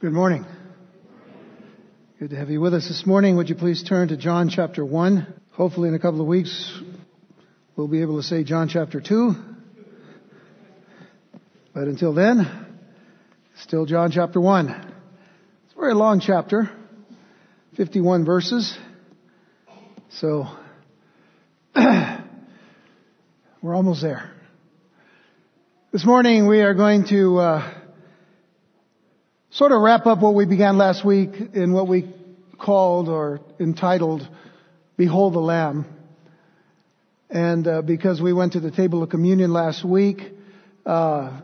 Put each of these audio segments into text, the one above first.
Good morning. Good to have you with us this morning. Would you please turn to John chapter 1? Hopefully in a couple of weeks we'll be able to say John chapter 2. But until then, still John chapter 1. It's a very long chapter, 51 verses. So, we're almost there. This morning we are going to uh, sort of wrap up what we began last week in what we called or entitled Behold the Lamb. And uh, because we went to the table of communion last week, uh,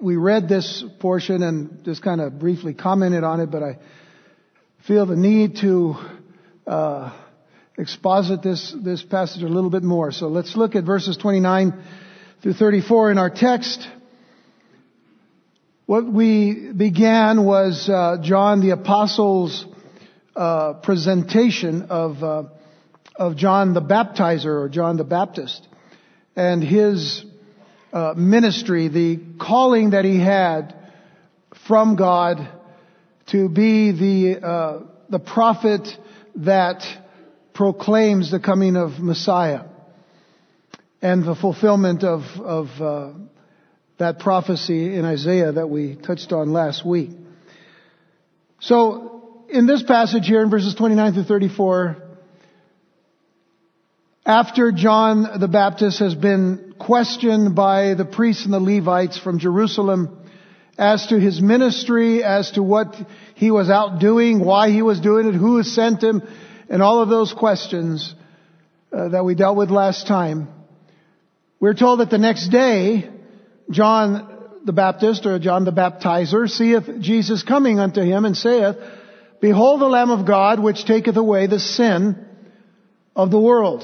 we read this portion and just kind of briefly commented on it, but I feel the need to uh, exposit this this passage a little bit more. So let's look at verses 29 through 34 in our text. What we began was uh, John the Apostle's uh, presentation of uh, of John the Baptizer or John the Baptist and his uh, ministry, the calling that he had from God to be the uh, the prophet that proclaims the coming of Messiah and the fulfillment of, of uh, that prophecy in Isaiah that we touched on last week. So, in this passage here in verses 29 through 34, after John the Baptist has been questioned by the priests and the Levites from Jerusalem as to his ministry, as to what he was out doing, why he was doing it, who sent him, and all of those questions uh, that we dealt with last time, we're told that the next day, John the Baptist or John the Baptizer seeth Jesus coming unto him and saith, Behold the Lamb of God which taketh away the sin of the world.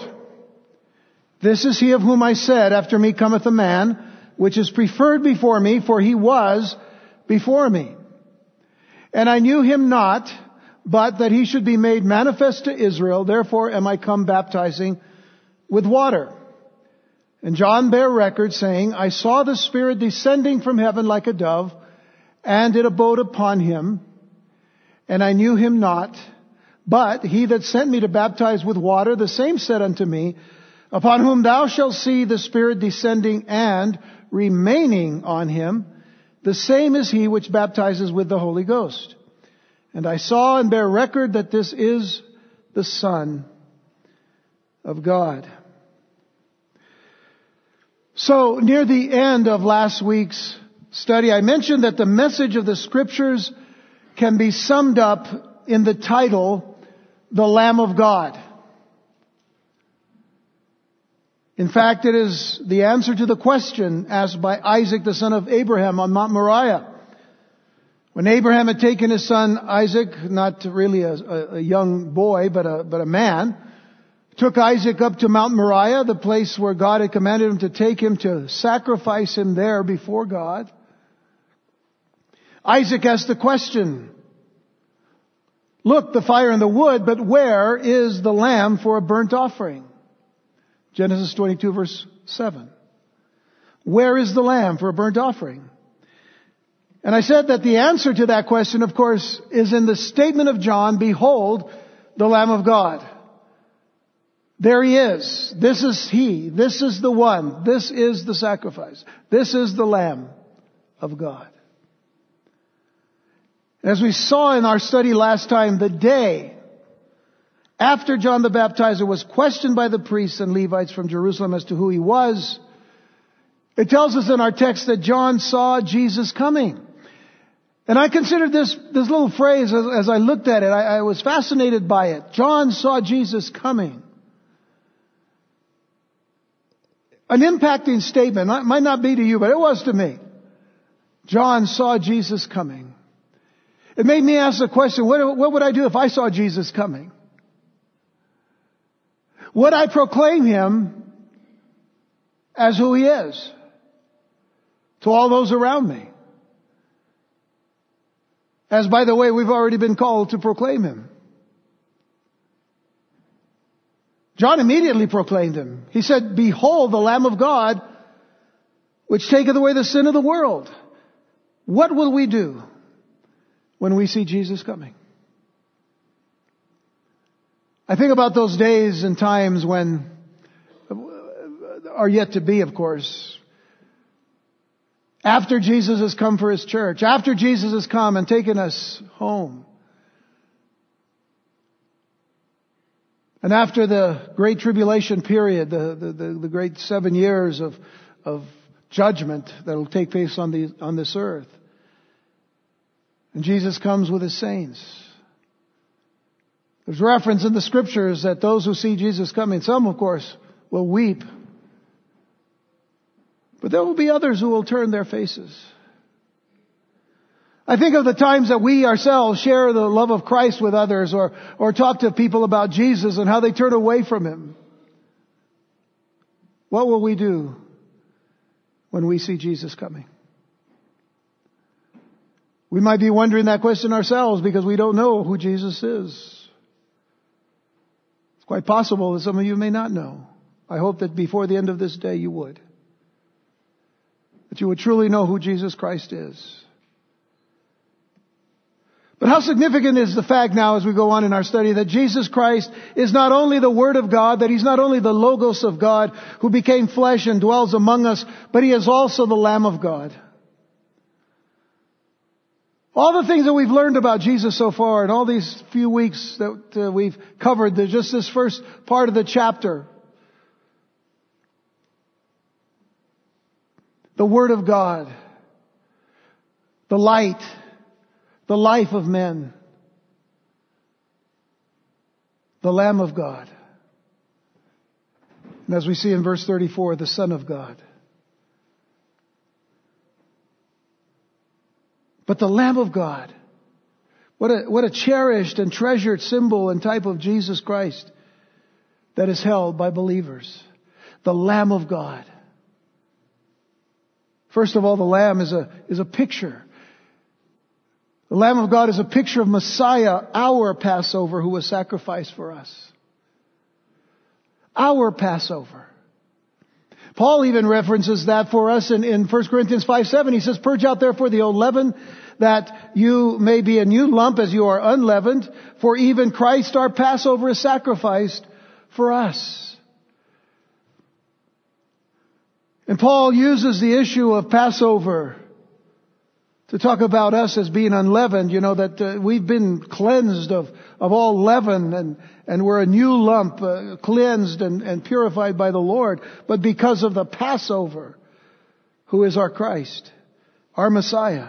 This is he of whom I said, After me cometh a man which is preferred before me, for he was before me. And I knew him not, but that he should be made manifest to Israel. Therefore am I come baptizing with water. And John bare record saying, I saw the Spirit descending from heaven like a dove, and it abode upon him, and I knew him not. But he that sent me to baptize with water, the same said unto me, Upon whom thou shalt see the Spirit descending and remaining on him, the same is he which baptizes with the Holy Ghost. And I saw and bear record that this is the Son of God. So near the end of last week's study, I mentioned that the message of the scriptures can be summed up in the title, The Lamb of God. In fact, it is the answer to the question asked by Isaac, the son of Abraham on Mount Moriah. When Abraham had taken his son Isaac, not really a, a young boy, but a, but a man, took Isaac up to Mount Moriah, the place where God had commanded him to take him to sacrifice him there before God. Isaac asked the question, look, the fire and the wood, but where is the lamb for a burnt offering? Genesis 22 verse 7. Where is the lamb for a burnt offering? And I said that the answer to that question, of course, is in the statement of John, behold, the Lamb of God. There he is. This is he. This is the one. This is the sacrifice. This is the Lamb of God. As we saw in our study last time, the day after John the Baptizer was questioned by the priests and Levites from Jerusalem as to who he was, it tells us in our text that John saw Jesus coming. And I considered this, this little phrase as, as I looked at it, I, I was fascinated by it. John saw Jesus coming. An impacting statement. It might not be to you, but it was to me. John saw Jesus coming. It made me ask the question, what, what would I do if I saw Jesus coming? Would I proclaim him as who he is to all those around me? As by the way, we've already been called to proclaim him. John immediately proclaimed him. He said, behold the Lamb of God, which taketh away the sin of the world. What will we do? when we see Jesus coming. I think about those days and times when are yet to be, of course. After Jesus has come for His church, after Jesus has come and taken us home, and after the great tribulation period, the, the, the, the great seven years of, of judgment that will take place on, the, on this earth, and Jesus comes with His saints. There's reference in the scriptures that those who see Jesus coming, some of course, will weep but there will be others who will turn their faces. I think of the times that we ourselves share the love of Christ with others or, or talk to people about Jesus and how they turn away from Him. What will we do when we see Jesus coming? We might be wondering that question ourselves because we don't know who Jesus is. It's quite possible that some of you may not know. I hope that before the end of this day you would that you would truly know who Jesus Christ is. But how significant is the fact now as we go on in our study that Jesus Christ is not only the Word of God, that He's not only the Logos of God who became flesh and dwells among us, but He is also the Lamb of God. All the things that we've learned about Jesus so far in all these few weeks that uh, we've covered, just this first part of the chapter, the Word of God, the light, the life of men, the Lamb of God. And as we see in verse 34, the Son of God. But the Lamb of God, what a, what a cherished and treasured symbol and type of Jesus Christ that is held by believers. The Lamb of God. First of all, the Lamb is a, is a picture. The Lamb of God is a picture of Messiah, our Passover, who was sacrificed for us. Our Passover. Paul even references that for us in, in 1 Corinthians 5 7. He says, Purge out therefore the old leaven, that you may be a new lump as you are unleavened, for even Christ our Passover is sacrificed for us. And Paul uses the issue of Passover to talk about us as being unleavened, you know, that uh, we've been cleansed of, of all leaven and, and we're a new lump, uh, cleansed and, and purified by the Lord, but because of the Passover, who is our Christ, our Messiah,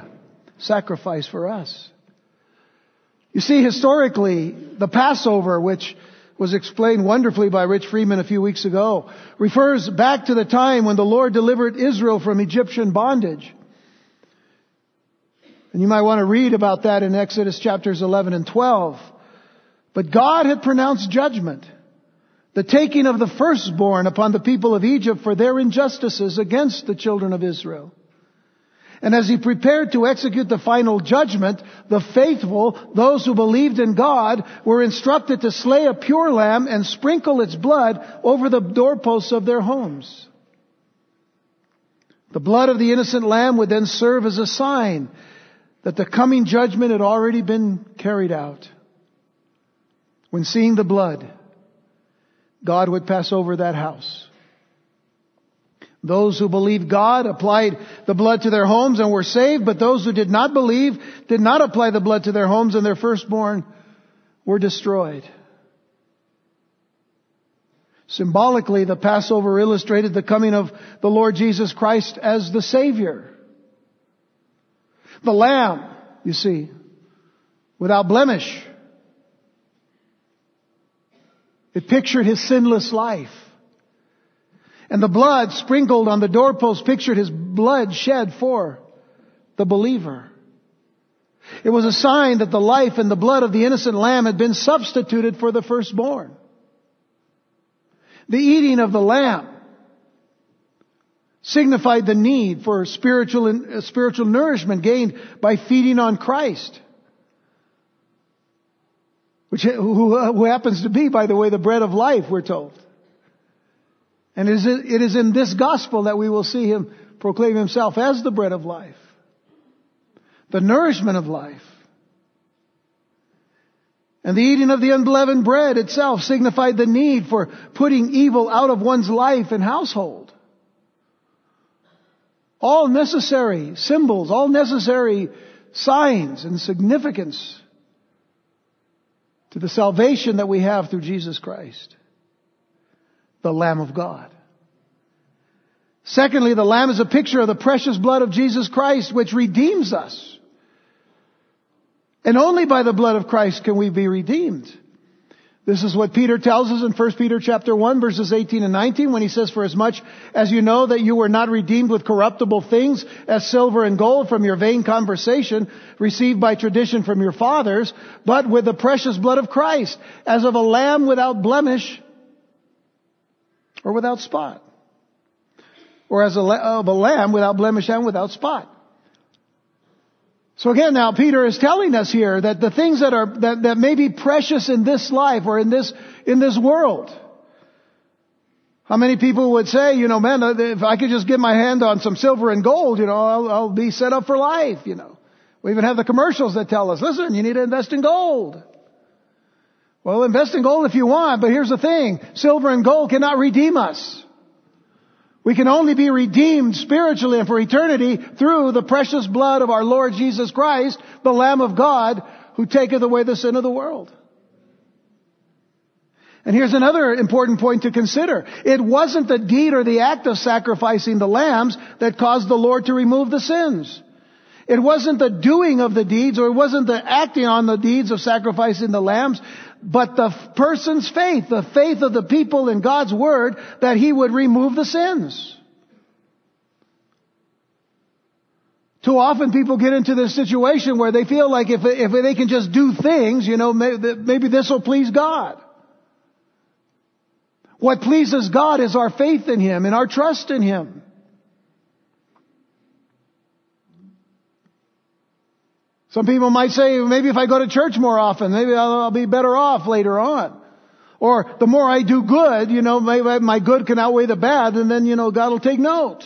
sacrifice for us. You see, historically, the Passover, which was explained wonderfully by Rich Freeman a few weeks ago, refers back to the time when the Lord delivered Israel from Egyptian bondage. And you might want to read about that in Exodus chapters 11 and 12. But God had pronounced judgment, the taking of the firstborn upon the people of Egypt for their injustices against the children of Israel. And as he prepared to execute the final judgment, the faithful, those who believed in God, were instructed to slay a pure lamb and sprinkle its blood over the doorposts of their homes. The blood of the innocent lamb would then serve as a sign that the coming judgment had already been carried out. When seeing the blood, God would pass over that house. Those who believed God applied the blood to their homes and were saved, but those who did not believe did not apply the blood to their homes and their firstborn were destroyed. Symbolically, the Passover illustrated the coming of the Lord Jesus Christ as the Savior. The Lamb, you see, without blemish. It pictured His sinless life. And the blood sprinkled on the doorpost pictured his blood shed for the believer. It was a sign that the life and the blood of the innocent lamb had been substituted for the firstborn. The eating of the lamb signified the need for spiritual, uh, spiritual nourishment gained by feeding on Christ. Which, who, who happens to be, by the way, the bread of life, we're told. And it is in this gospel that we will see him proclaim himself as the bread of life, the nourishment of life. And the eating of the unleavened bread itself signified the need for putting evil out of one's life and household. All necessary symbols, all necessary signs and significance to the salvation that we have through Jesus Christ, the Lamb of God. Secondly, the Lamb is a picture of the precious blood of Jesus Christ which redeems us. And only by the blood of Christ can we be redeemed. This is what Peter tells us in 1 Peter chapter 1 verses 18 and 19 when he says, For as much as you know that you were not redeemed with corruptible things as silver and gold from your vain conversation received by tradition from your fathers, but with the precious blood of Christ as of a lamb without blemish or without spot. Or as a, of a lamb without blemish and without spot. So again, now Peter is telling us here that the things that are, that, that may be precious in this life or in this, in this world. How many people would say, you know, man, uh, if I could just get my hand on some silver and gold, you know, I'll, I'll be set up for life, you know. We even have the commercials that tell us, listen, you need to invest in gold. Well, invest in gold if you want, but here's the thing. Silver and gold cannot redeem us. We can only be redeemed spiritually and for eternity through the precious blood of our Lord Jesus Christ, the Lamb of God, who taketh away the sin of the world. And here's another important point to consider. It wasn't the deed or the act of sacrificing the lambs that caused the Lord to remove the sins. It wasn't the doing of the deeds or it wasn't the acting on the deeds of sacrificing the lambs but the person's faith, the faith of the people in God's Word, that He would remove the sins. Too often people get into this situation where they feel like if, if they can just do things, you know, maybe this will please God. What pleases God is our faith in Him and our trust in Him. Some people might say, maybe if I go to church more often, maybe I'll, I'll be better off later on. Or the more I do good, you know, maybe my good can outweigh the bad and then, you know, God will take note.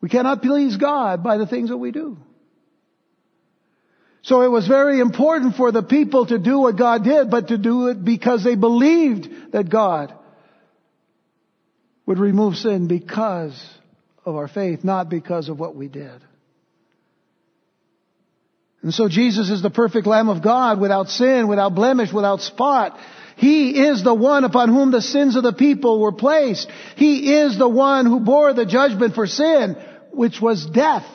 We cannot please God by the things that we do. So it was very important for the people to do what God did, but to do it because they believed that God would remove sin because of our faith, not because of what we did. And so Jesus is the perfect Lamb of God without sin, without blemish, without spot. He is the one upon whom the sins of the people were placed. He is the one who bore the judgment for sin, which was death.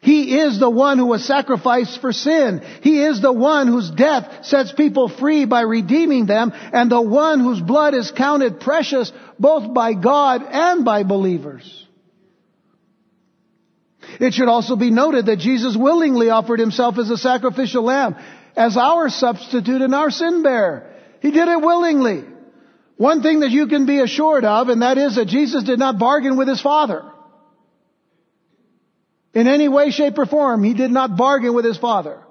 He is the one who was sacrificed for sin. He is the one whose death sets people free by redeeming them and the one whose blood is counted precious both by God and by believers. It should also be noted that Jesus willingly offered himself as a sacrificial lamb, as our substitute and our sin bearer. He did it willingly. One thing that you can be assured of, and that is that Jesus did not bargain with his Father. In any way, shape, or form, he did not bargain with his Father.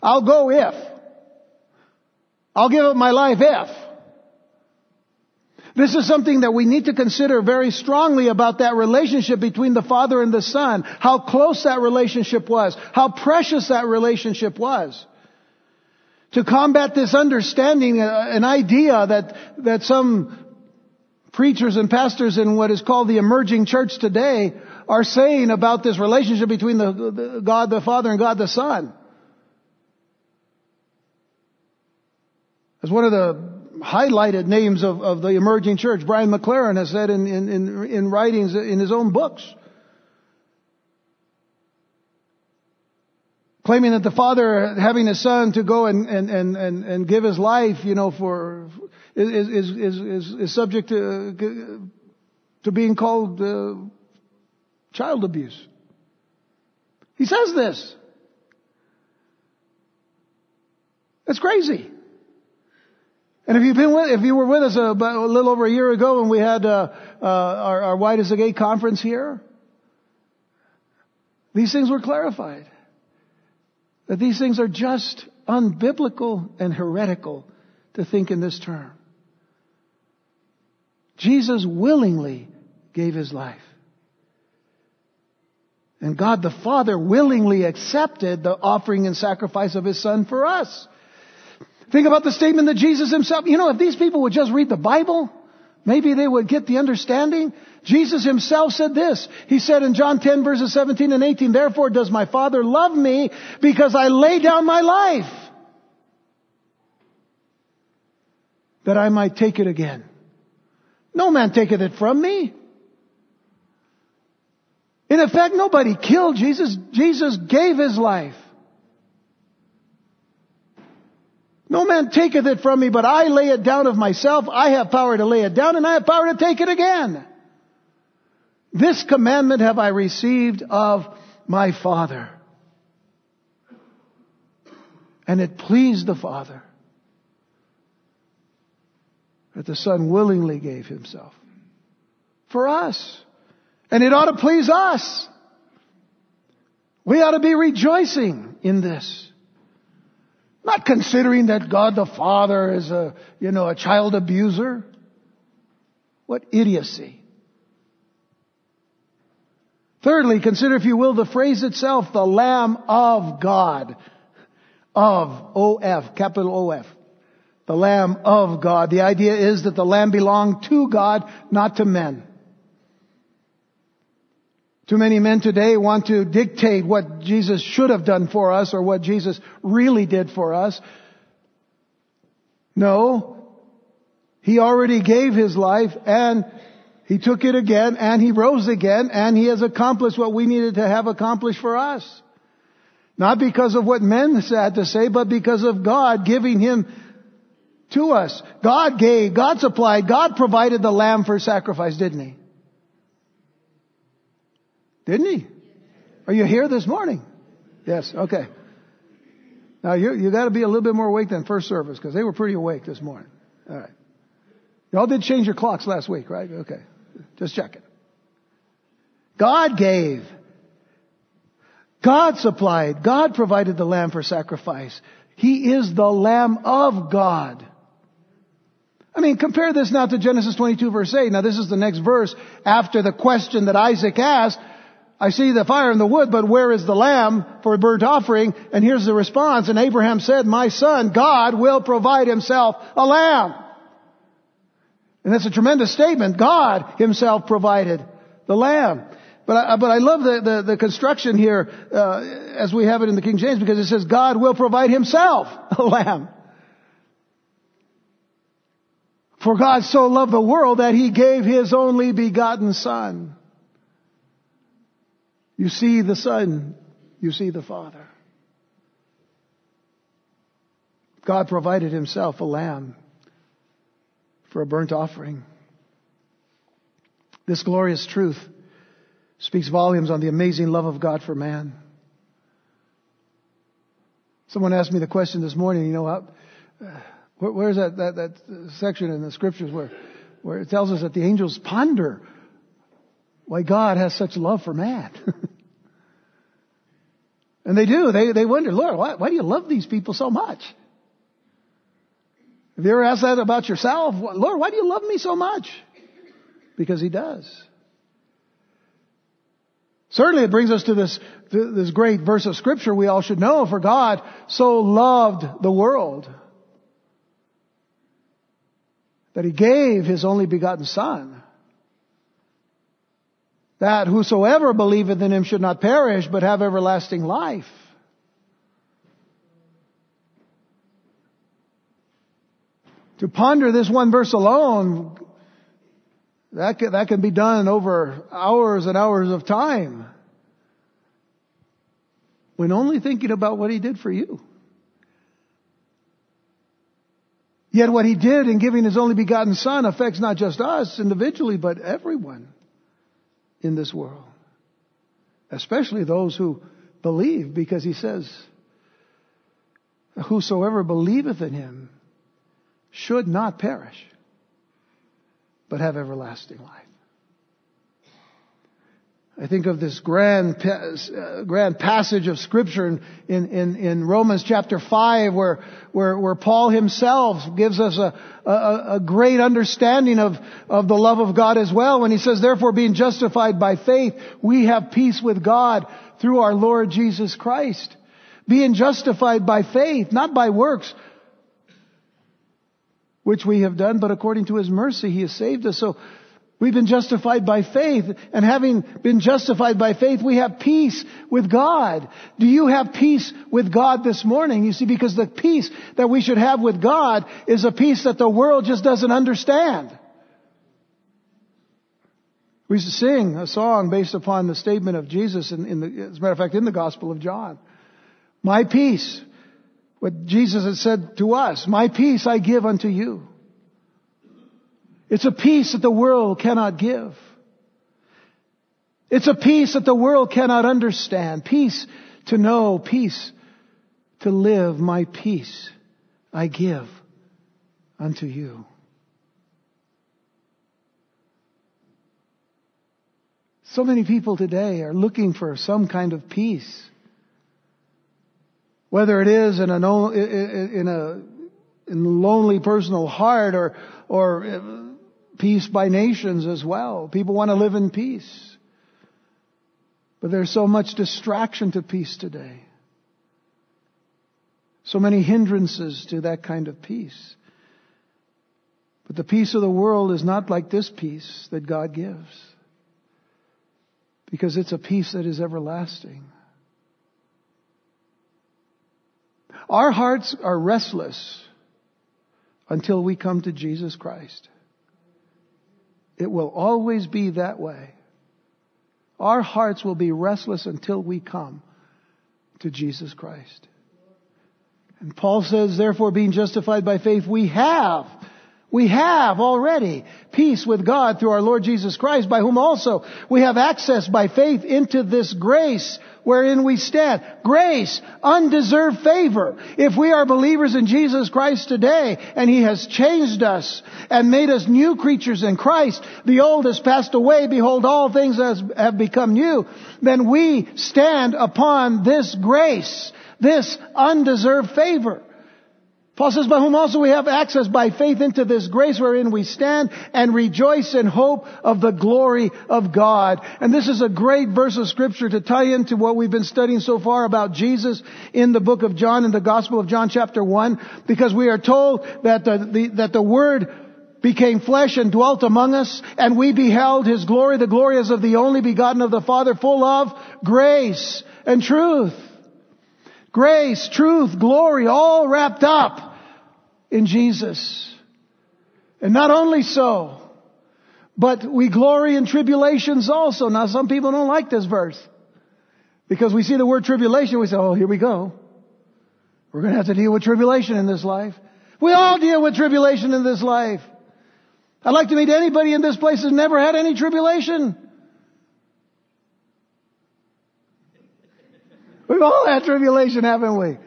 I'll go if. I'll give up my life if. This is something that we need to consider very strongly about that relationship between the Father and the Son. How close that relationship was. How precious that relationship was. To combat this understanding, uh, an idea that, that some preachers and pastors in what is called the emerging church today are saying about this relationship between the, the God the Father and God the Son. As one of the highlighted names of, of the emerging church. Brian McLaren has said in, in, in, in writings in his own books. Claiming that the father having his son to go and, and, and, and, and give his life, you know, for, is, is, is, is, subject to, to being called uh, child abuse. He says this. That's crazy. And if you've been with, if you were with us a, a little over a year ago when we had uh, uh, our, our Wide is the Gate conference here, these things were clarified. That these things are just unbiblical and heretical to think in this term. Jesus willingly gave his life. And God the Father willingly accepted the offering and sacrifice of His Son for us. Think about the statement that Jesus Himself, you know, if these people would just read the Bible, maybe they would get the understanding. Jesus Himself said this. He said in John 10 verses 17 and 18, Therefore does my Father love me because I lay down my life that I might take it again. No man taketh it from me. In effect, nobody killed Jesus. Jesus gave his life. No man taketh it from me, but I lay it down of myself. I have power to lay it down and I have power to take it again. This commandment have I received of my Father. And it pleased the Father that the Son willingly gave himself for us. And it ought to please us. We ought to be rejoicing in this. Not considering that God the Father is a, you know, a child abuser. What idiocy. Thirdly, consider if you will the phrase itself, the Lamb of God. Of, O-F, capital O-F. The Lamb of God. The idea is that the Lamb belonged to God, not to men. Too many men today want to dictate what Jesus should have done for us or what Jesus really did for us. No. He already gave His life and He took it again and He rose again and He has accomplished what we needed to have accomplished for us. Not because of what men had to say, but because of God giving Him to us. God gave, God supplied, God provided the lamb for sacrifice, didn't He? Didn't he? Are you here this morning? Yes, okay. Now you you got to be a little bit more awake than first service because they were pretty awake this morning. All right. Y'all did change your clocks last week, right? Okay. Just checking. God gave. God supplied. God provided the lamb for sacrifice. He is the lamb of God. I mean, compare this now to Genesis 22 verse 8. Now this is the next verse after the question that Isaac asked. I see the fire and the wood, but where is the lamb for a burnt offering? And here's the response. And Abraham said, my son, God will provide himself a lamb. And that's a tremendous statement. God himself provided the lamb. But I, but I love the, the, the construction here, uh, as we have it in the King James, because it says God will provide himself a lamb. For God so loved the world that he gave his only begotten son you see the Son, you see the Father. God provided himself a lamb for a burnt offering. This glorious truth speaks volumes on the amazing love of God for man. Someone asked me the question this morning, you know, uh, where, where's that, that, that section in the scriptures where, where it tells us that the angels ponder why God has such love for man? And they do. They, they wonder, Lord, why, why do you love these people so much? Have you ever asked that about yourself? Lord, why do you love me so much? Because He does. Certainly it brings us to this, to this great verse of scripture we all should know, for God so loved the world that He gave His only begotten Son that whosoever believeth in him should not perish, but have everlasting life. To ponder this one verse alone, that can, that can be done over hours and hours of time. When only thinking about what he did for you. Yet what he did in giving his only begotten son affects not just us individually, but everyone in this world. Especially those who believe, because he says, Whosoever believeth in him should not perish, but have everlasting life. I think of this grand, uh, grand passage of scripture in, in, in, Romans chapter 5 where, where, where Paul himself gives us a, a, a great understanding of, of the love of God as well when he says, therefore being justified by faith, we have peace with God through our Lord Jesus Christ. Being justified by faith, not by works, which we have done, but according to his mercy, he has saved us. So We've been justified by faith, and having been justified by faith, we have peace with God. Do you have peace with God this morning? You see, because the peace that we should have with God is a peace that the world just doesn't understand. We used to sing a song based upon the statement of Jesus, in, in the, as a matter of fact, in the Gospel of John. My peace, what Jesus had said to us, my peace I give unto you. It's a peace that the world cannot give. It's a peace that the world cannot understand. Peace to know, peace to live. My peace I give unto you. So many people today are looking for some kind of peace. Whether it is in a, in a, in a lonely personal heart or, or peace by nations as well. People want to live in peace. But there's so much distraction to peace today. So many hindrances to that kind of peace. But the peace of the world is not like this peace that God gives. Because it's a peace that is everlasting. Our hearts are restless until we come to Jesus Christ. It will always be that way. Our hearts will be restless until we come to Jesus Christ. And Paul says, therefore being justified by faith, we have we have already peace with God through our Lord Jesus Christ, by whom also we have access by faith into this grace wherein we stand. Grace, undeserved favor. If we are believers in Jesus Christ today, and He has changed us and made us new creatures in Christ, the old has passed away, behold all things have become new, then we stand upon this grace, this undeserved favor. Paul says, by whom also we have access by faith into this grace wherein we stand and rejoice in hope of the glory of God. And this is a great verse of scripture to tie into what we've been studying so far about Jesus in the book of John, in the Gospel of John chapter 1, because we are told that the, the that the Word became flesh and dwelt among us, and we beheld His glory, the glory as of the only begotten of the Father, full of grace and truth. Grace, truth, glory, all wrapped up in Jesus. And not only so, but we glory in tribulations also. Now some people don't like this verse. Because we see the word tribulation, we say, oh, here we go. We're going to have to deal with tribulation in this life. We all deal with tribulation in this life. I'd like to meet anybody in this place who's never had any tribulation. We've all had tribulation, haven't we?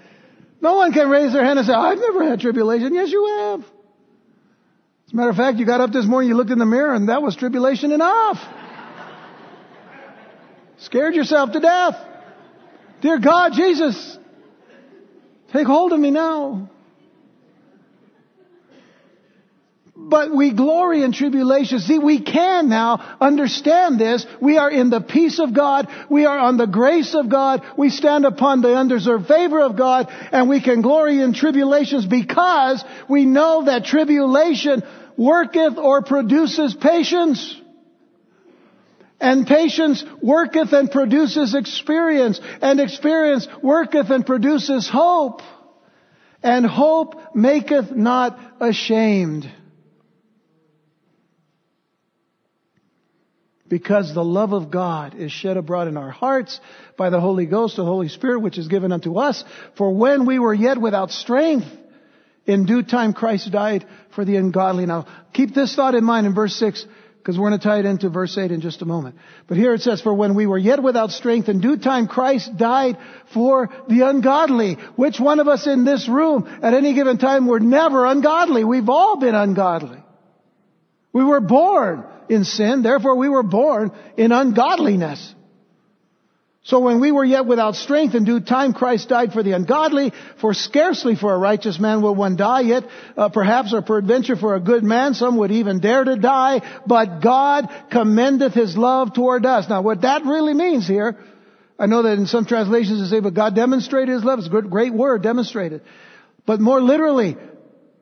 No one can raise their hand and say, I've never had tribulation. Yes, you have. As a matter of fact, you got up this morning, you looked in the mirror, and that was tribulation enough. Scared yourself to death. Dear God, Jesus, take hold of me now. But we glory in tribulation. See, we can now understand this. We are in the peace of God. We are on the grace of God. We stand upon the undeserved favor of God and we can glory in tribulations because we know that tribulation worketh or produces patience. And patience worketh and produces experience. And experience worketh and produces hope. And hope maketh not ashamed. Because the love of God is shed abroad in our hearts by the Holy Ghost, the Holy Spirit, which is given unto us. For when we were yet without strength, in due time Christ died for the ungodly. Now, keep this thought in mind in verse 6, because we're going to tie it into verse 8 in just a moment. But here it says, For when we were yet without strength, in due time Christ died for the ungodly. Which one of us in this room at any given time were never ungodly? We've all been ungodly. We were born in sin, therefore we were born in ungodliness. So when we were yet without strength, in due time Christ died for the ungodly, for scarcely for a righteous man will one die, yet uh, perhaps or peradventure for a good man some would even dare to die, but God commendeth his love toward us. Now what that really means here, I know that in some translations they say, but God demonstrated his love. It's a great word, demonstrated. But more literally,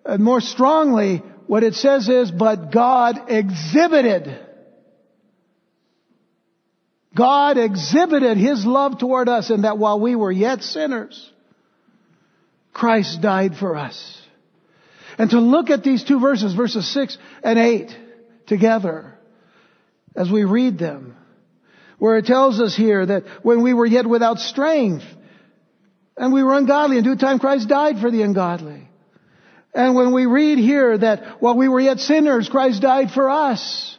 and more strongly, what it says is, but God exhibited God exhibited His love toward us in that while we were yet sinners, Christ died for us. And to look at these two verses, verses 6 and 8, together, as we read them, where it tells us here that when we were yet without strength, and we were ungodly, in due time Christ died for the ungodly. And when we read here that while we were yet sinners, Christ died for us.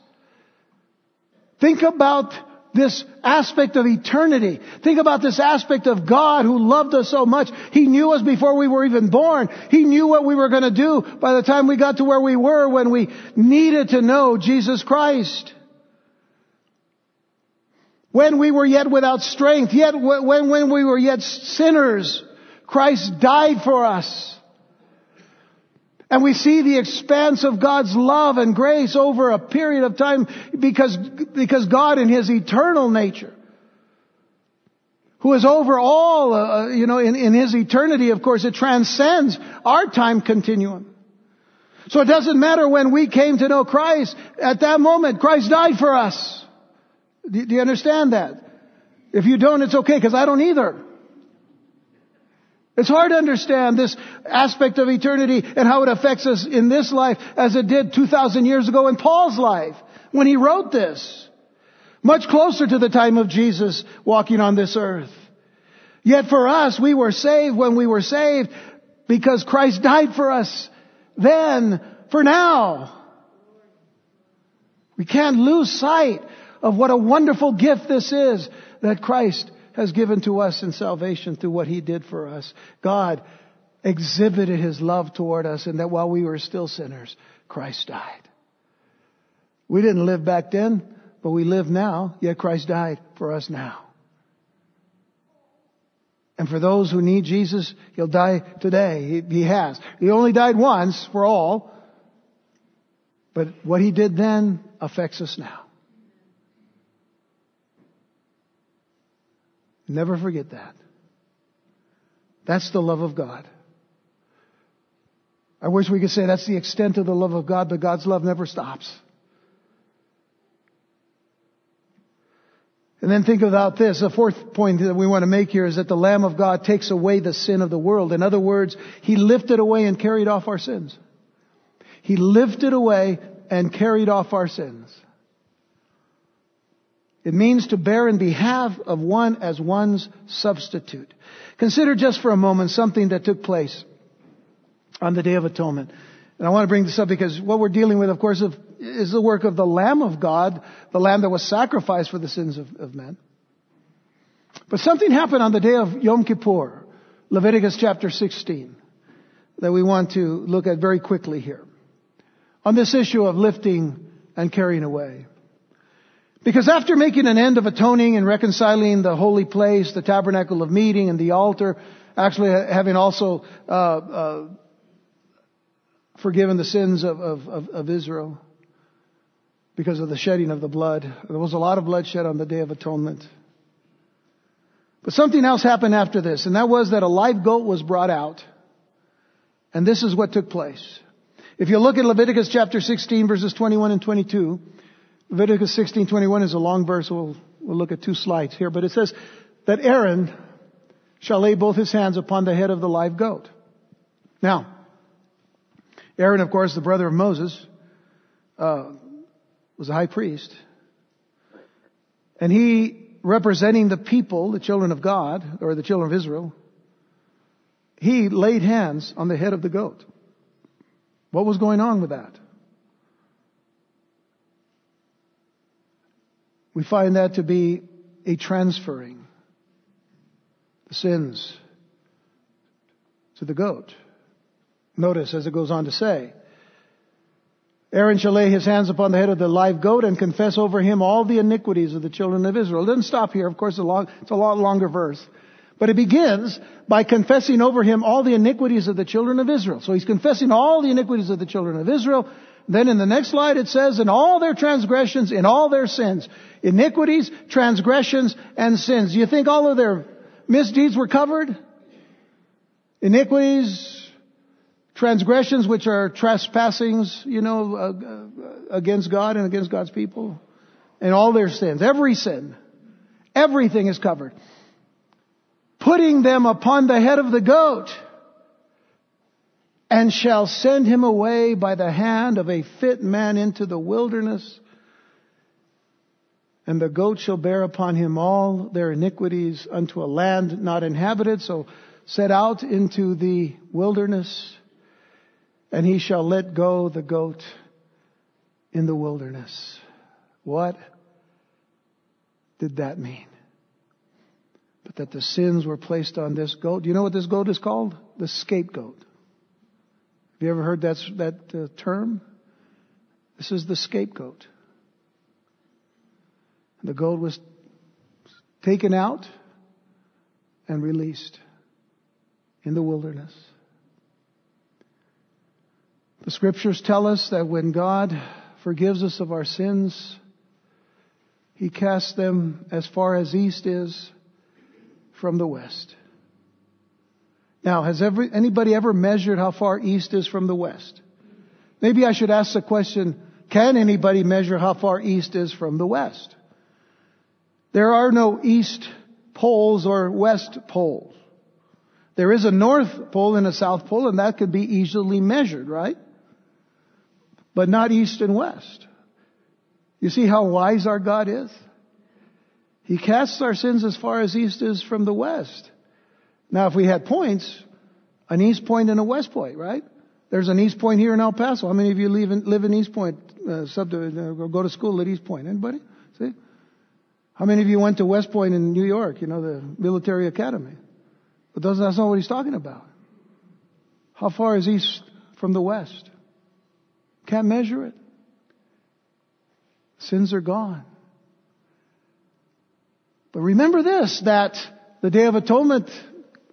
Think about this aspect of eternity. Think about this aspect of God who loved us so much. He knew us before we were even born. He knew what we were going to do by the time we got to where we were when we needed to know Jesus Christ. When we were yet without strength, yet when, when we were yet sinners, Christ died for us. And we see the expanse of God's love and grace over a period of time because, because God in His eternal nature, who is over all, uh, you know, in, in His eternity, of course, it transcends our time continuum. So it doesn't matter when we came to know Christ, at that moment, Christ died for us. Do, do you understand that? If you don't, it's okay, because I don't either. It's hard to understand this aspect of eternity and how it affects us in this life as it did 2,000 years ago in Paul's life when he wrote this. Much closer to the time of Jesus walking on this earth. Yet for us, we were saved when we were saved because Christ died for us then, for now. We can't lose sight of what a wonderful gift this is that Christ has given to us in salvation through what He did for us. God exhibited His love toward us and that while we were still sinners, Christ died. We didn't live back then, but we live now, yet Christ died for us now. And for those who need Jesus, He'll die today. He, he has. He only died once for all, but what He did then affects us now. Never forget that. That's the love of God. I wish we could say that's the extent of the love of God, but God's love never stops. And then think about this. The fourth point that we want to make here is that the Lamb of God takes away the sin of the world. In other words, He lifted away and carried off our sins. He lifted away and carried off our sins. It means to bear in behalf of one as one's substitute. Consider just for a moment something that took place on the Day of Atonement. And I want to bring this up because what we're dealing with, of course, is the work of the Lamb of God, the Lamb that was sacrificed for the sins of, of men. But something happened on the day of Yom Kippur, Leviticus chapter 16, that we want to look at very quickly here. On this issue of lifting and carrying away. Because after making an end of atoning and reconciling the holy place, the tabernacle of meeting and the altar, actually having also uh, uh, forgiven the sins of, of, of, Israel because of the shedding of the blood, there was a lot of bloodshed on the Day of Atonement. But something else happened after this, and that was that a live goat was brought out. And this is what took place. If you look at Leviticus chapter 16 verses 21 and 22, Leviticus 16:21 is a long verse. We'll, we'll look at two slides here, but it says that Aaron shall lay both his hands upon the head of the live goat. Now, Aaron, of course, the brother of Moses, uh, was a high priest, and he, representing the people, the children of God or the children of Israel, he laid hands on the head of the goat. What was going on with that? We find that to be a transferring the sins to the goat. Notice as it goes on to say Aaron shall lay his hands upon the head of the live goat and confess over him all the iniquities of the children of Israel. It doesn't stop here. Of course, it's a, long, it's a lot longer verse. But it begins by confessing over him all the iniquities of the children of Israel. So he's confessing all the iniquities of the children of Israel. Then in the next slide it says, in all their transgressions, in all their sins. Iniquities, transgressions, and sins. Do you think all of their misdeeds were covered? Iniquities, transgressions which are trespassings, you know, uh, against God and against God's people. And all their sins. Every sin. Everything is covered. Putting them upon the head of the goat. And shall send him away by the hand of a fit man into the wilderness. And the goat shall bear upon him all their iniquities unto a land not inhabited. So set out into the wilderness and he shall let go the goat in the wilderness. What did that mean? But that the sins were placed on this goat. Do you know what this goat is called? The scapegoat. Have you ever heard that, that uh, term? This is the scapegoat. The goat was taken out and released in the wilderness. The scriptures tell us that when God forgives us of our sins, He casts them as far as east is from the west. Now, has every, anybody ever measured how far east is from the west? Maybe I should ask the question, can anybody measure how far east is from the west? There are no east poles or west poles. There is a north pole and a south pole and that could be easily measured, right? but not east and west. You see how wise our God is? He casts our sins as far as east is from the west. Now, if we had points, an east point and a west point, right? There's an east point here in El Paso. How many of you live in, live in East Point, uh, sub, uh, go to school at East Point? Anybody? See? How many of you went to West Point in New York, you know, the military academy? But that's not what he's talking about. How far is east from the west? Can't measure it. Sins are gone. But remember this, that the Day of Atonement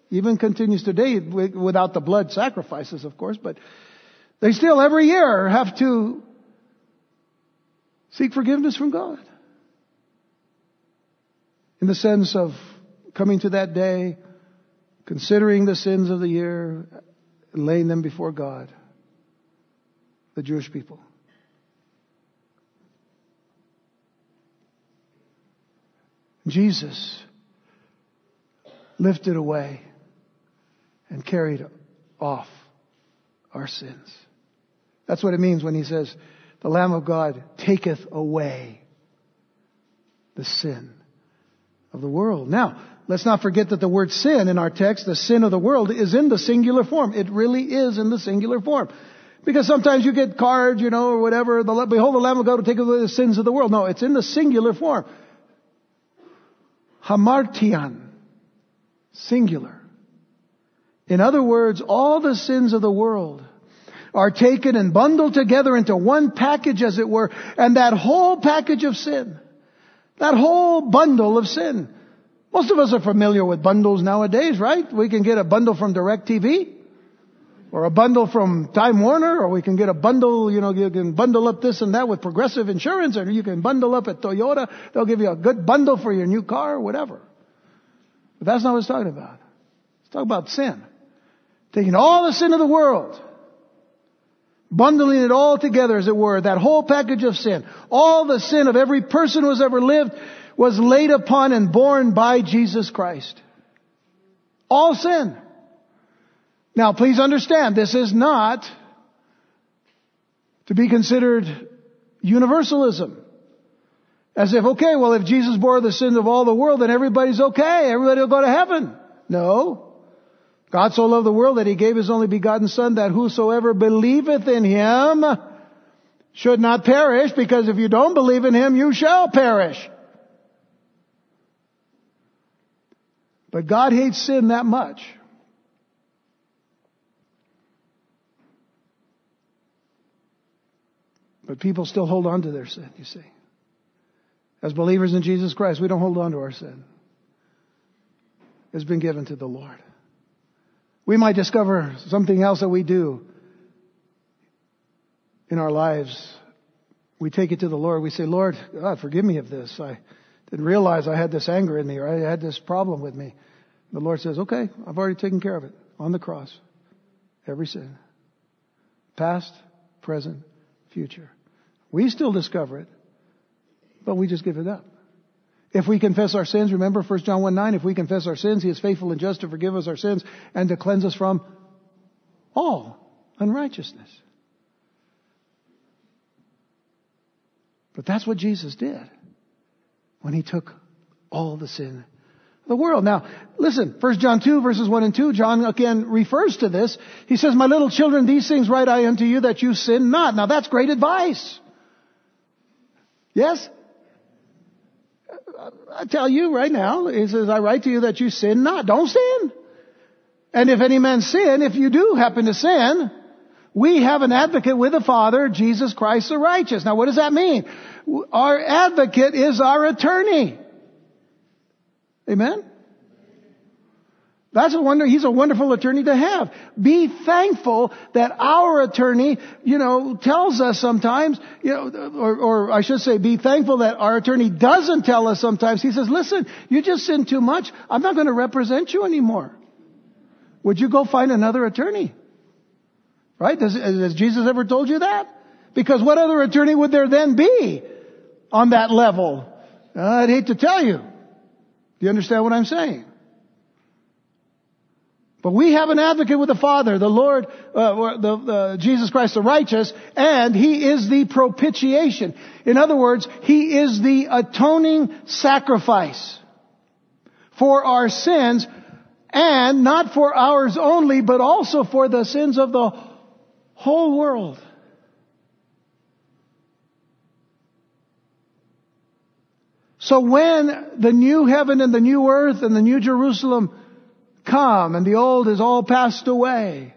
even continues today without the blood sacrifices, of course, but they still every year have to seek forgiveness from God. In the sense of coming to that day, considering the sins of the year, and laying them before God the Jewish people. Jesus lifted away and carried off our sins. That's what it means when he says, the Lamb of God taketh away the sin of the world. Now, let's not forget that the word sin in our text, the sin of the world, is in the singular form. It really is in the singular form. Because sometimes you get cards, you know, or whatever, the, behold the Lamb of God to take away the sins of the world. No, it's in the singular form. Hamartian. Singular. In other words, all the sins of the world are taken and bundled together into one package as it were, and that whole package of sin, that whole bundle of sin. Most of us are familiar with bundles nowadays, right? We can get a bundle from DirecTV or a bundle from Time Warner, or we can get a bundle, you know, you can bundle up this and that with progressive insurance, or you can bundle up at Toyota. They'll give you a good bundle for your new car, or whatever. But that's not what it's talking about. It's talking about sin. Taking all the sin of the world, bundling it all together, as it were, that whole package of sin, all the sin of every person who has ever lived was laid upon and borne by Jesus Christ. All sin. Now please understand, this is not to be considered universalism. As if, okay, well if Jesus bore the sins of all the world, then everybody's okay, everybody will go to heaven. No. God so loved the world that he gave his only begotten son that whosoever believeth in him should not perish because if you don't believe in him, you shall perish. But God hates sin that much But people still hold on to their sin, you see. As believers in Jesus Christ, we don't hold on to our sin. It's been given to the Lord. We might discover something else that we do in our lives. We take it to the Lord. We say, Lord, God, forgive me of this. I didn't realize I had this anger in me or I had this problem with me. The Lord says, okay, I've already taken care of it on the cross. Every sin. Past, present, future. We still discover it, but we just give it up. If we confess our sins, remember 1 John 1 9, if we confess our sins, He is faithful and just to forgive us our sins and to cleanse us from all unrighteousness. But that's what Jesus did when He took all the sin of the world. Now, listen, 1 John 2 verses 1 and 2, John again refers to this. He says, My little children, these things write I unto you that you sin not. Now that's great advice. Yes? I tell you right now, he says, I write to you that you sin not. Don't sin. And if any man sin, if you do happen to sin, we have an advocate with the Father, Jesus Christ the righteous. Now what does that mean? Our advocate is our attorney. Amen? That's a wonder, he's a wonderful attorney to have. Be thankful that our attorney, you know, tells us sometimes, you know, or, or, I should say be thankful that our attorney doesn't tell us sometimes. He says, listen, you just sin too much. I'm not going to represent you anymore. Would you go find another attorney? Right? Does, has Jesus ever told you that? Because what other attorney would there then be on that level? Uh, I'd hate to tell you. Do you understand what I'm saying? But we have an advocate with the Father, the Lord, uh, the, uh, Jesus Christ the righteous, and He is the propitiation. In other words, He is the atoning sacrifice for our sins, and not for ours only, but also for the sins of the whole world. So when the new heaven and the new earth and the new Jerusalem come and the old is all passed away,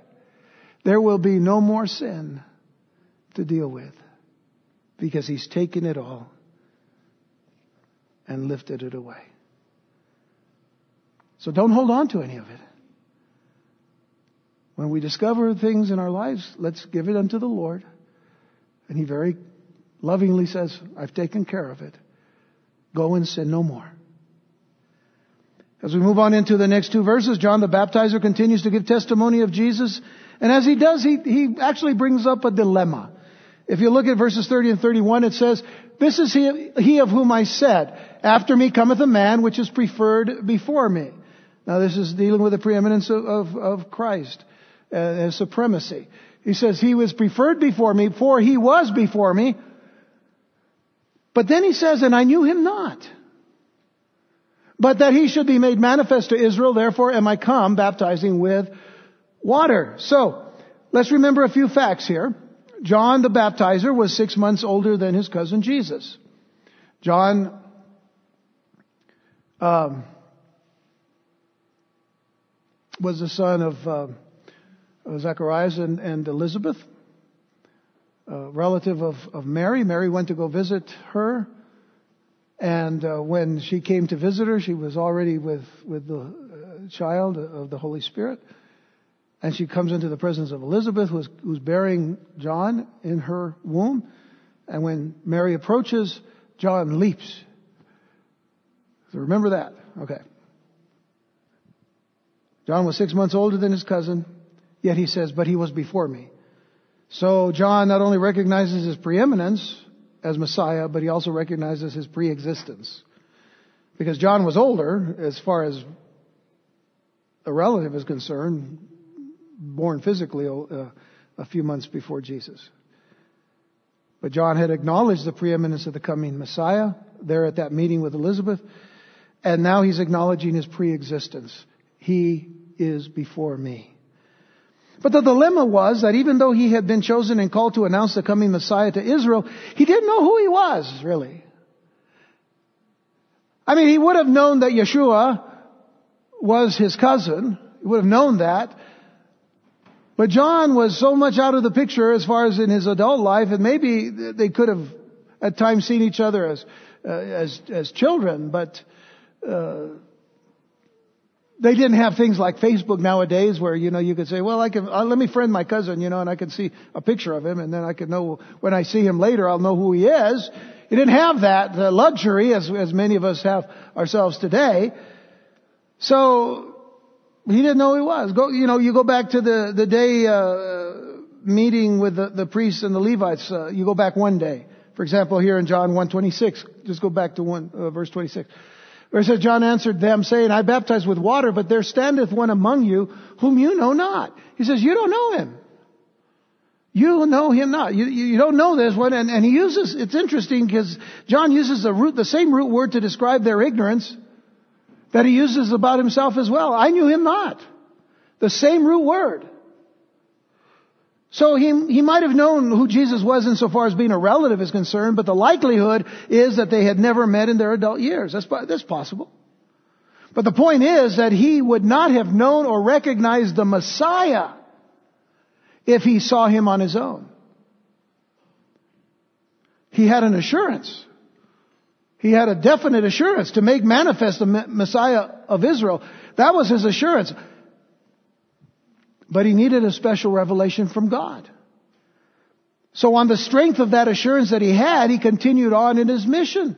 there will be no more sin to deal with because he's taken it all and lifted it away. So don't hold on to any of it. When we discover things in our lives, let's give it unto the Lord. And he very lovingly says, I've taken care of it. Go and sin no more. As we move on into the next two verses, John the Baptizer continues to give testimony of Jesus. And as he does, he, he actually brings up a dilemma. If you look at verses 30 and 31, it says, This is he, he of whom I said, After me cometh a man which is preferred before me. Now this is dealing with the preeminence of, of, of Christ, uh, his supremacy. He says, He was preferred before me, for he was before me. But then he says, and I knew him not. But that he should be made manifest to Israel, therefore am I come baptizing with water. So, let's remember a few facts here. John the baptizer was six months older than his cousin Jesus. John um, was the son of uh, Zacharias and, and Elizabeth a relative of, of Mary. Mary went to go visit her. And uh, when she came to visit her, she was already with, with the uh, child of the Holy Spirit. And she comes into the presence of Elizabeth, who's, who's bearing John in her womb. And when Mary approaches, John leaps. So remember that. Okay. John was six months older than his cousin, yet he says, but he was before me. So John not only recognizes his preeminence as Messiah, but he also recognizes his preexistence. Because John was older, as far as a relative is concerned, born physically uh, a few months before Jesus. But John had acknowledged the preeminence of the coming Messiah there at that meeting with Elizabeth, and now he's acknowledging his preexistence. He is before me. But the dilemma was that even though he had been chosen and called to announce the coming Messiah to Israel, he didn't know who he was, really. I mean, he would have known that Yeshua was his cousin. He would have known that. But John was so much out of the picture as far as in his adult life, and maybe they could have at times seen each other as uh, as as children, but uh, they didn't have things like Facebook nowadays, where you know you could say, "Well, I can uh, let me friend my cousin," you know, and I can see a picture of him, and then I can know when I see him later, I'll know who he is. He didn't have that uh, luxury as as many of us have ourselves today. So he didn't know who he was. Go, you know, you go back to the the day uh, meeting with the, the priests and the Levites. Uh, you go back one day. For example, here in John 126, just go back to one uh, verse 26. It says, John answered them, saying, I baptize with water, but there standeth one among you whom you know not. He says, you don't know him. You know him not. You, you don't know this one. And, and he uses, it's interesting because John uses the root, the same root word to describe their ignorance that he uses about himself as well. I knew him not. The same root word. So he, he might have known who Jesus was insofar as being a relative is concerned, but the likelihood is that they had never met in their adult years. That's, that's possible. But the point is that he would not have known or recognized the Messiah if he saw him on his own. He had an assurance. He had a definite assurance to make manifest the Messiah of Israel. That was his assurance. But he needed a special revelation from God. So on the strength of that assurance that he had, he continued on in his mission.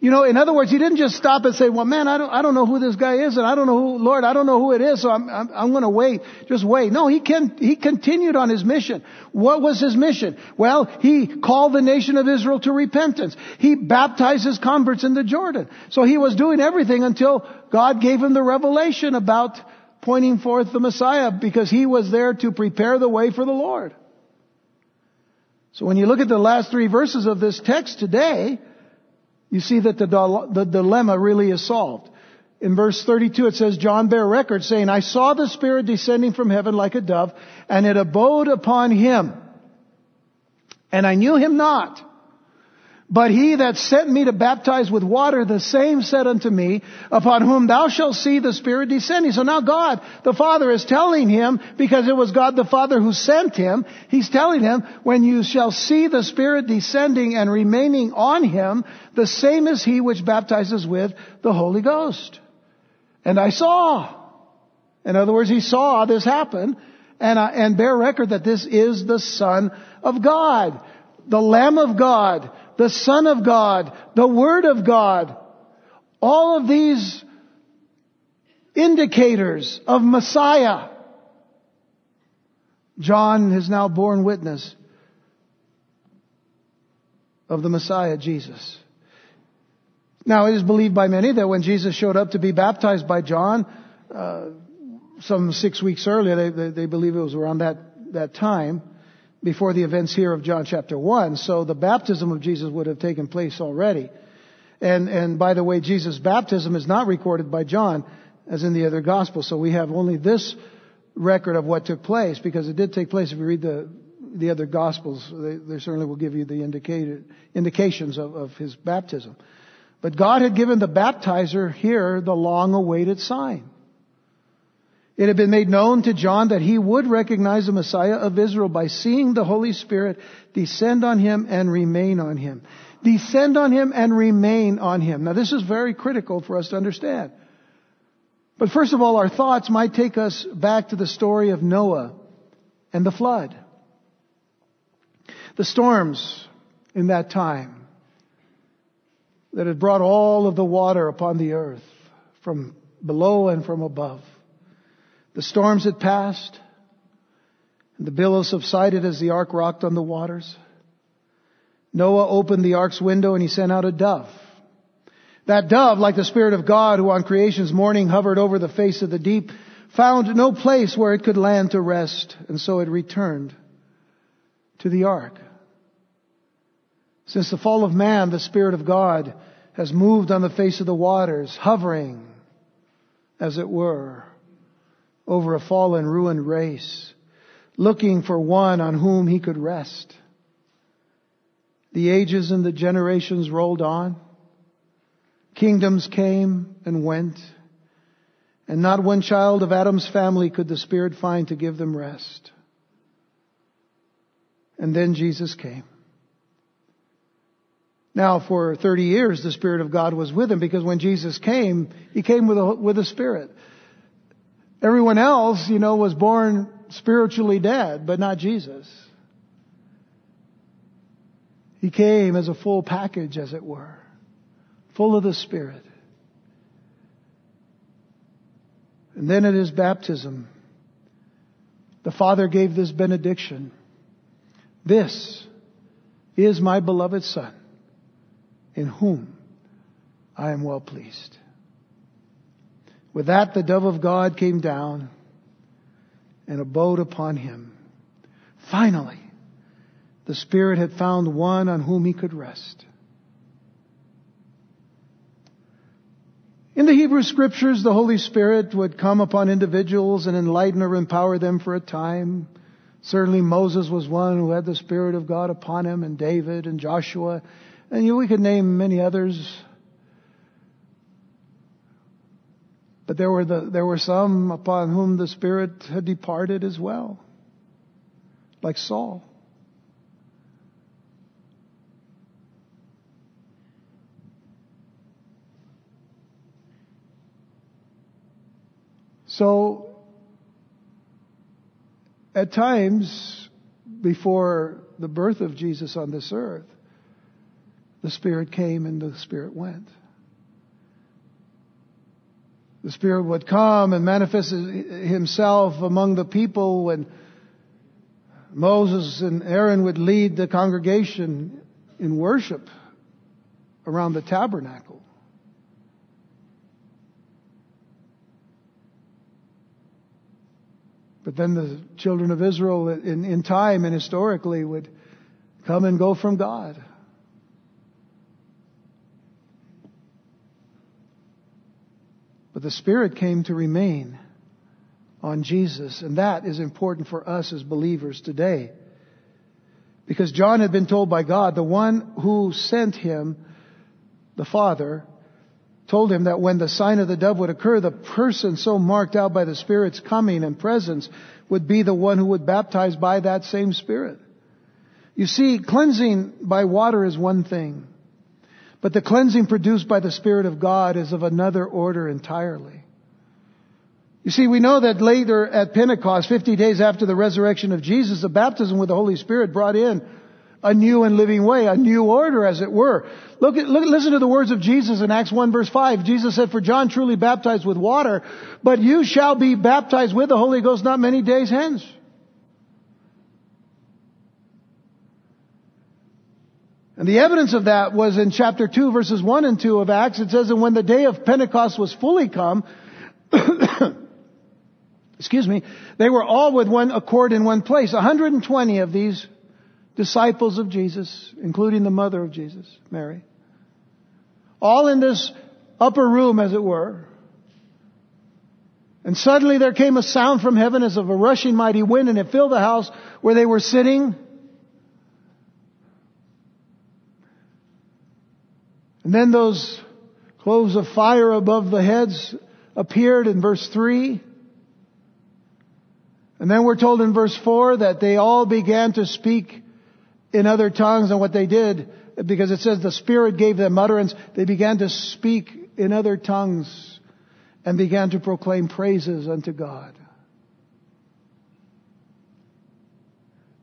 You know, in other words, he didn't just stop and say, well man, I don't, I don't know who this guy is and I don't know who, Lord, I don't know who it is, so I'm, I'm, I'm gonna wait. Just wait. No, he can, he continued on his mission. What was his mission? Well, he called the nation of Israel to repentance. He baptized his converts in the Jordan. So he was doing everything until God gave him the revelation about pointing forth the Messiah because he was there to prepare the way for the Lord. So when you look at the last three verses of this text today, you see that the, the dilemma really is solved. In verse 32 it says, John bare record saying, I saw the Spirit descending from heaven like a dove, and it abode upon him. And I knew him not. But he that sent me to baptize with water, the same said unto me, upon whom thou shalt see the Spirit descending. So now God, the Father, is telling him, because it was God the Father who sent him, he's telling him, when you shall see the Spirit descending and remaining on him, the same is he which baptizes with the Holy Ghost. And I saw. In other words, he saw this happen, and, uh, and bear record that this is the Son of God, the Lamb of God, the Son of God, the Word of God. All of these indicators of Messiah. John has now borne witness of the Messiah, Jesus. Now, it is believed by many that when Jesus showed up to be baptized by John, uh, some six weeks earlier, they, they, they, believe it was around that, that time, before the events here of John chapter 1. So the baptism of Jesus would have taken place already. And, and by the way, Jesus' baptism is not recorded by John as in the other gospels. So we have only this record of what took place because it did take place if you read the, the other gospels. They, they certainly will give you the indicated, indications of, of his baptism. But God had given the baptizer here the long awaited sign. It had been made known to John that he would recognize the Messiah of Israel by seeing the Holy Spirit descend on him and remain on him. Descend on him and remain on him. Now this is very critical for us to understand. But first of all, our thoughts might take us back to the story of Noah and the flood. The storms in that time that had brought all of the water upon the earth from below and from above. The storms had passed, and the billows subsided as the ark rocked on the waters. Noah opened the ark's window and he sent out a dove. That dove, like the Spirit of God who on creation's morning hovered over the face of the deep, found no place where it could land to rest, and so it returned to the ark. Since the fall of man, the Spirit of God has moved on the face of the waters, hovering, as it were, over a fallen, ruined race, looking for one on whom he could rest. The ages and the generations rolled on. Kingdoms came and went. And not one child of Adam's family could the Spirit find to give them rest. And then Jesus came. Now, for 30 years, the Spirit of God was with him because when Jesus came, he came with a, with a Spirit. Everyone else, you know, was born spiritually dead, but not Jesus. He came as a full package, as it were, full of the Spirit. And then at his baptism, the Father gave this benediction. This is my beloved Son in whom I am well pleased. With that, the dove of God came down and abode upon him. Finally, the Spirit had found one on whom he could rest. In the Hebrew scriptures, the Holy Spirit would come upon individuals and enlighten or empower them for a time. Certainly Moses was one who had the Spirit of God upon him, and David and Joshua and we could name many others. But there were, the, there were some upon whom the Spirit had departed as well, like Saul. So, at times before the birth of Jesus on this earth, the Spirit came and the Spirit went. The Spirit would come and manifest Himself among the people when Moses and Aaron would lead the congregation in worship around the tabernacle. But then the children of Israel in, in time and historically would come and go from God. But the Spirit came to remain on Jesus, and that is important for us as believers today. Because John had been told by God, the one who sent him, the Father, told him that when the sign of the dove would occur, the person so marked out by the Spirit's coming and presence would be the one who would baptize by that same Spirit. You see, cleansing by water is one thing. But the cleansing produced by the Spirit of God is of another order entirely. You see, we know that later at Pentecost, 50 days after the resurrection of Jesus, the baptism with the Holy Spirit brought in a new and living way, a new order as it were. Look at, look, listen to the words of Jesus in Acts 1 verse 5. Jesus said, for John truly baptized with water, but you shall be baptized with the Holy Ghost not many days hence. And the evidence of that was in chapter 2 verses 1 and 2 of Acts. It says, and when the day of Pentecost was fully come, excuse me, they were all with one accord in one place. 120 of these disciples of Jesus, including the mother of Jesus, Mary. All in this upper room, as it were. And suddenly there came a sound from heaven as of a rushing mighty wind, and it filled the house where they were sitting. And then those cloves of fire above the heads appeared in verse 3. And then we're told in verse 4 that they all began to speak in other tongues and what they did, because it says the Spirit gave them utterance, they began to speak in other tongues and began to proclaim praises unto God.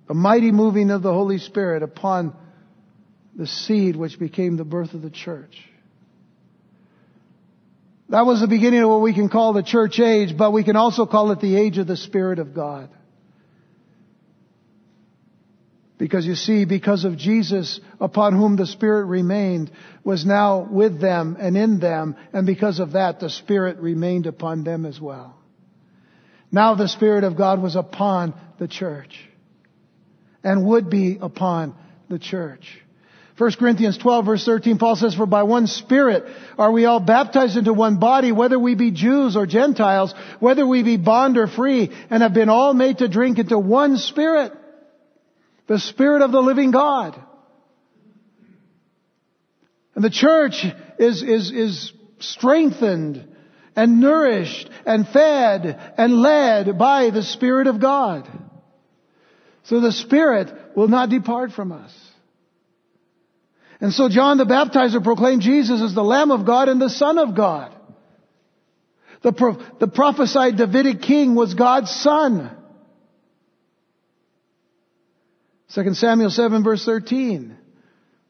A mighty moving of the Holy Spirit upon the seed which became the birth of the church. That was the beginning of what we can call the church age, but we can also call it the age of the Spirit of God. Because you see, because of Jesus, upon whom the Spirit remained, was now with them and in them, and because of that, the Spirit remained upon them as well. Now the Spirit of God was upon the church, and would be upon the church. 1 Corinthians 12 verse 13, Paul says, For by one Spirit are we all baptized into one body, whether we be Jews or Gentiles, whether we be bond or free, and have been all made to drink into one Spirit, the Spirit of the living God. And the church is, is, is strengthened and nourished and fed and led by the Spirit of God. So the Spirit will not depart from us. And so John the Baptizer proclaimed Jesus as the Lamb of God and the Son of God. The, pro- the prophesied Davidic king was God's son. 2 Samuel 7 verse 13.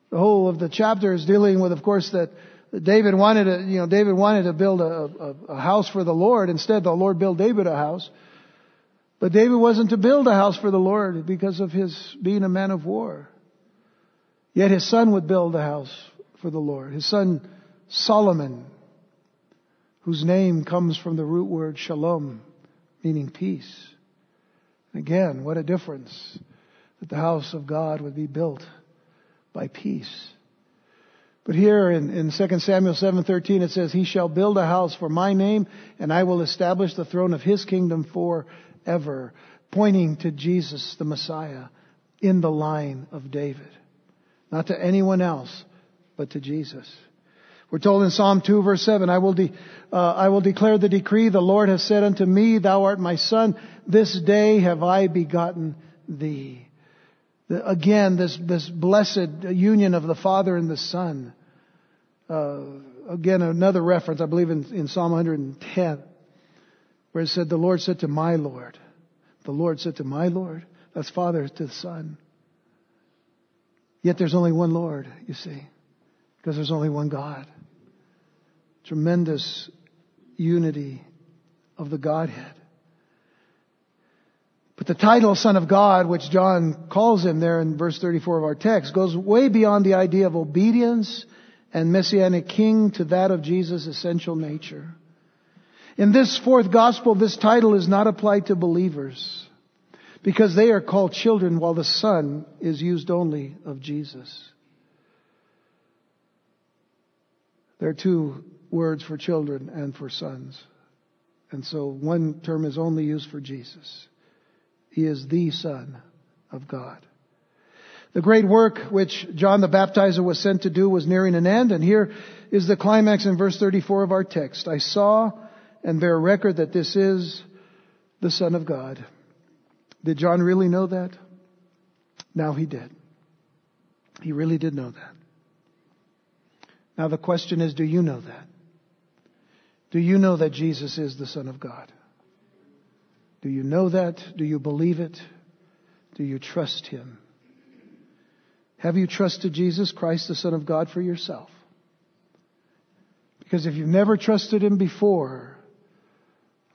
The whole of the chapter is dealing with, of course, that David wanted to, you know, David wanted to build a, a, a house for the Lord. Instead, the Lord built David a house. But David wasn't to build a house for the Lord because of his being a man of war. Yet his son would build a house for the Lord. His son Solomon, whose name comes from the root word shalom, meaning peace. Again, what a difference that the house of God would be built by peace. But here in, in 2 Samuel 7:13 it says, "He shall build a house for my name, and I will establish the throne of his kingdom forever," pointing to Jesus, the Messiah, in the line of David, not to anyone else, but to Jesus. We're told in Psalm 2 verse 7, I will, de- uh, I will declare the decree, the Lord has said unto me, thou art my son, this day have I begotten thee. The, again, this, this blessed union of the Father and the Son. Uh, again, another reference, I believe in, in Psalm 110, where it said, the Lord said to my Lord, the Lord said to my Lord, that's Father to the Son. Yet there's only one Lord, you see, because there's only one God tremendous unity of the Godhead. But the title Son of God, which John calls him there in verse 34 of our text, goes way beyond the idea of obedience and messianic king to that of Jesus' essential nature. In this fourth gospel, this title is not applied to believers because they are called children while the Son is used only of Jesus. There are two words for children and for sons. And so one term is only used for Jesus. He is the Son of God. The great work which John the Baptizer was sent to do was nearing an end, and here is the climax in verse 34 of our text. I saw and bear record that this is the Son of God. Did John really know that? Now he did. He really did know that. Now the question is, do you know that? Do you know that Jesus is the Son of God? Do you know that? Do you believe it? Do you trust Him? Have you trusted Jesus Christ, the Son of God, for yourself? Because if you've never trusted Him before,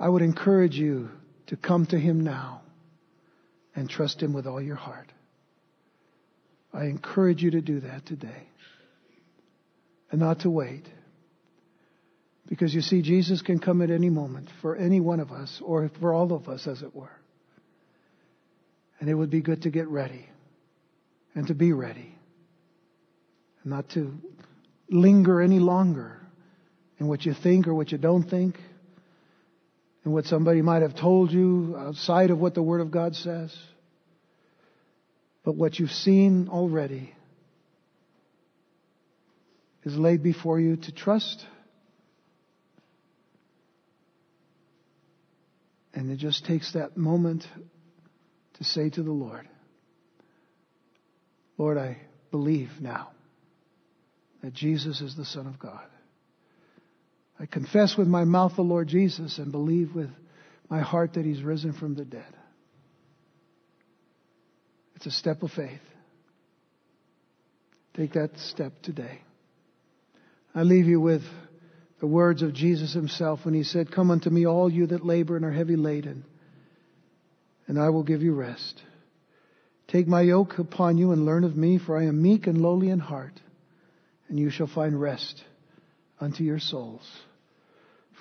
I would encourage you to come to Him now and trust Him with all your heart. I encourage you to do that today and not to wait. Because you see, Jesus can come at any moment for any one of us, or for all of us, as it were. And it would be good to get ready and to be ready and not to linger any longer in what you think or what you don't think and what somebody might have told you outside of what the Word of God says. But what you've seen already is laid before you to trust And it just takes that moment to say to the Lord, Lord, I believe now that Jesus is the Son of God. I confess with my mouth the Lord Jesus and believe with my heart that He's risen from the dead. It's a step of faith. Take that step today. I leave you with the words of Jesus himself when he said, Come unto me, all you that labor and are heavy laden, and I will give you rest. Take my yoke upon you and learn of me, for I am meek and lowly in heart, and you shall find rest unto your souls.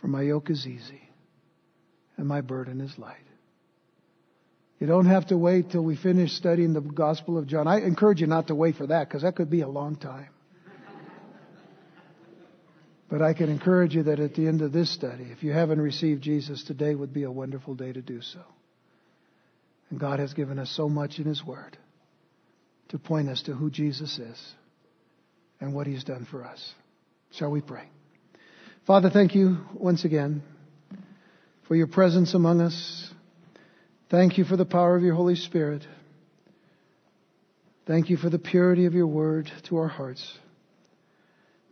For my yoke is easy, and my burden is light. You don't have to wait till we finish studying the Gospel of John. I encourage you not to wait for that, because that could be a long time. But I can encourage you that at the end of this study, if you haven't received Jesus, today would be a wonderful day to do so. And God has given us so much in His Word to point us to who Jesus is and what He's done for us. Shall we pray? Father, thank you once again for your presence among us. Thank you for the power of your Holy Spirit. Thank you for the purity of your word to our hearts.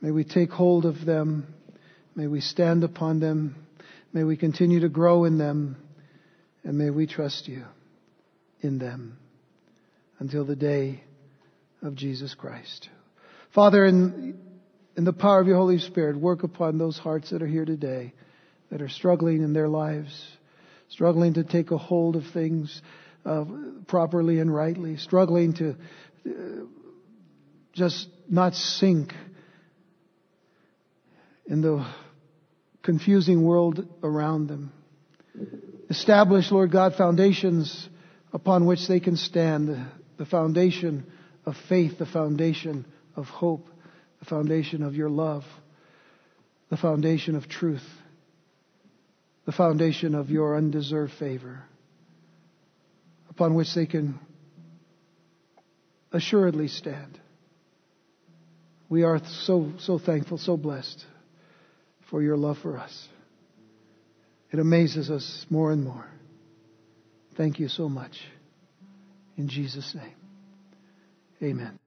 May we take hold of them. May we stand upon them. May we continue to grow in them. And may we trust you in them until the day of Jesus Christ. Father, in, in the power of your Holy Spirit, work upon those hearts that are here today that are struggling in their lives, struggling to take a hold of things uh, properly and rightly, struggling to uh, just not sink in the confusing world around them. Establish, Lord God, foundations upon which they can stand, the foundation of faith, the foundation of hope, the foundation of your love, the foundation of truth, the foundation of your undeserved favor, upon which they can assuredly stand. We are so, so thankful, so blessed for your love for us. It amazes us more and more. Thank you so much. In Jesus' name, amen.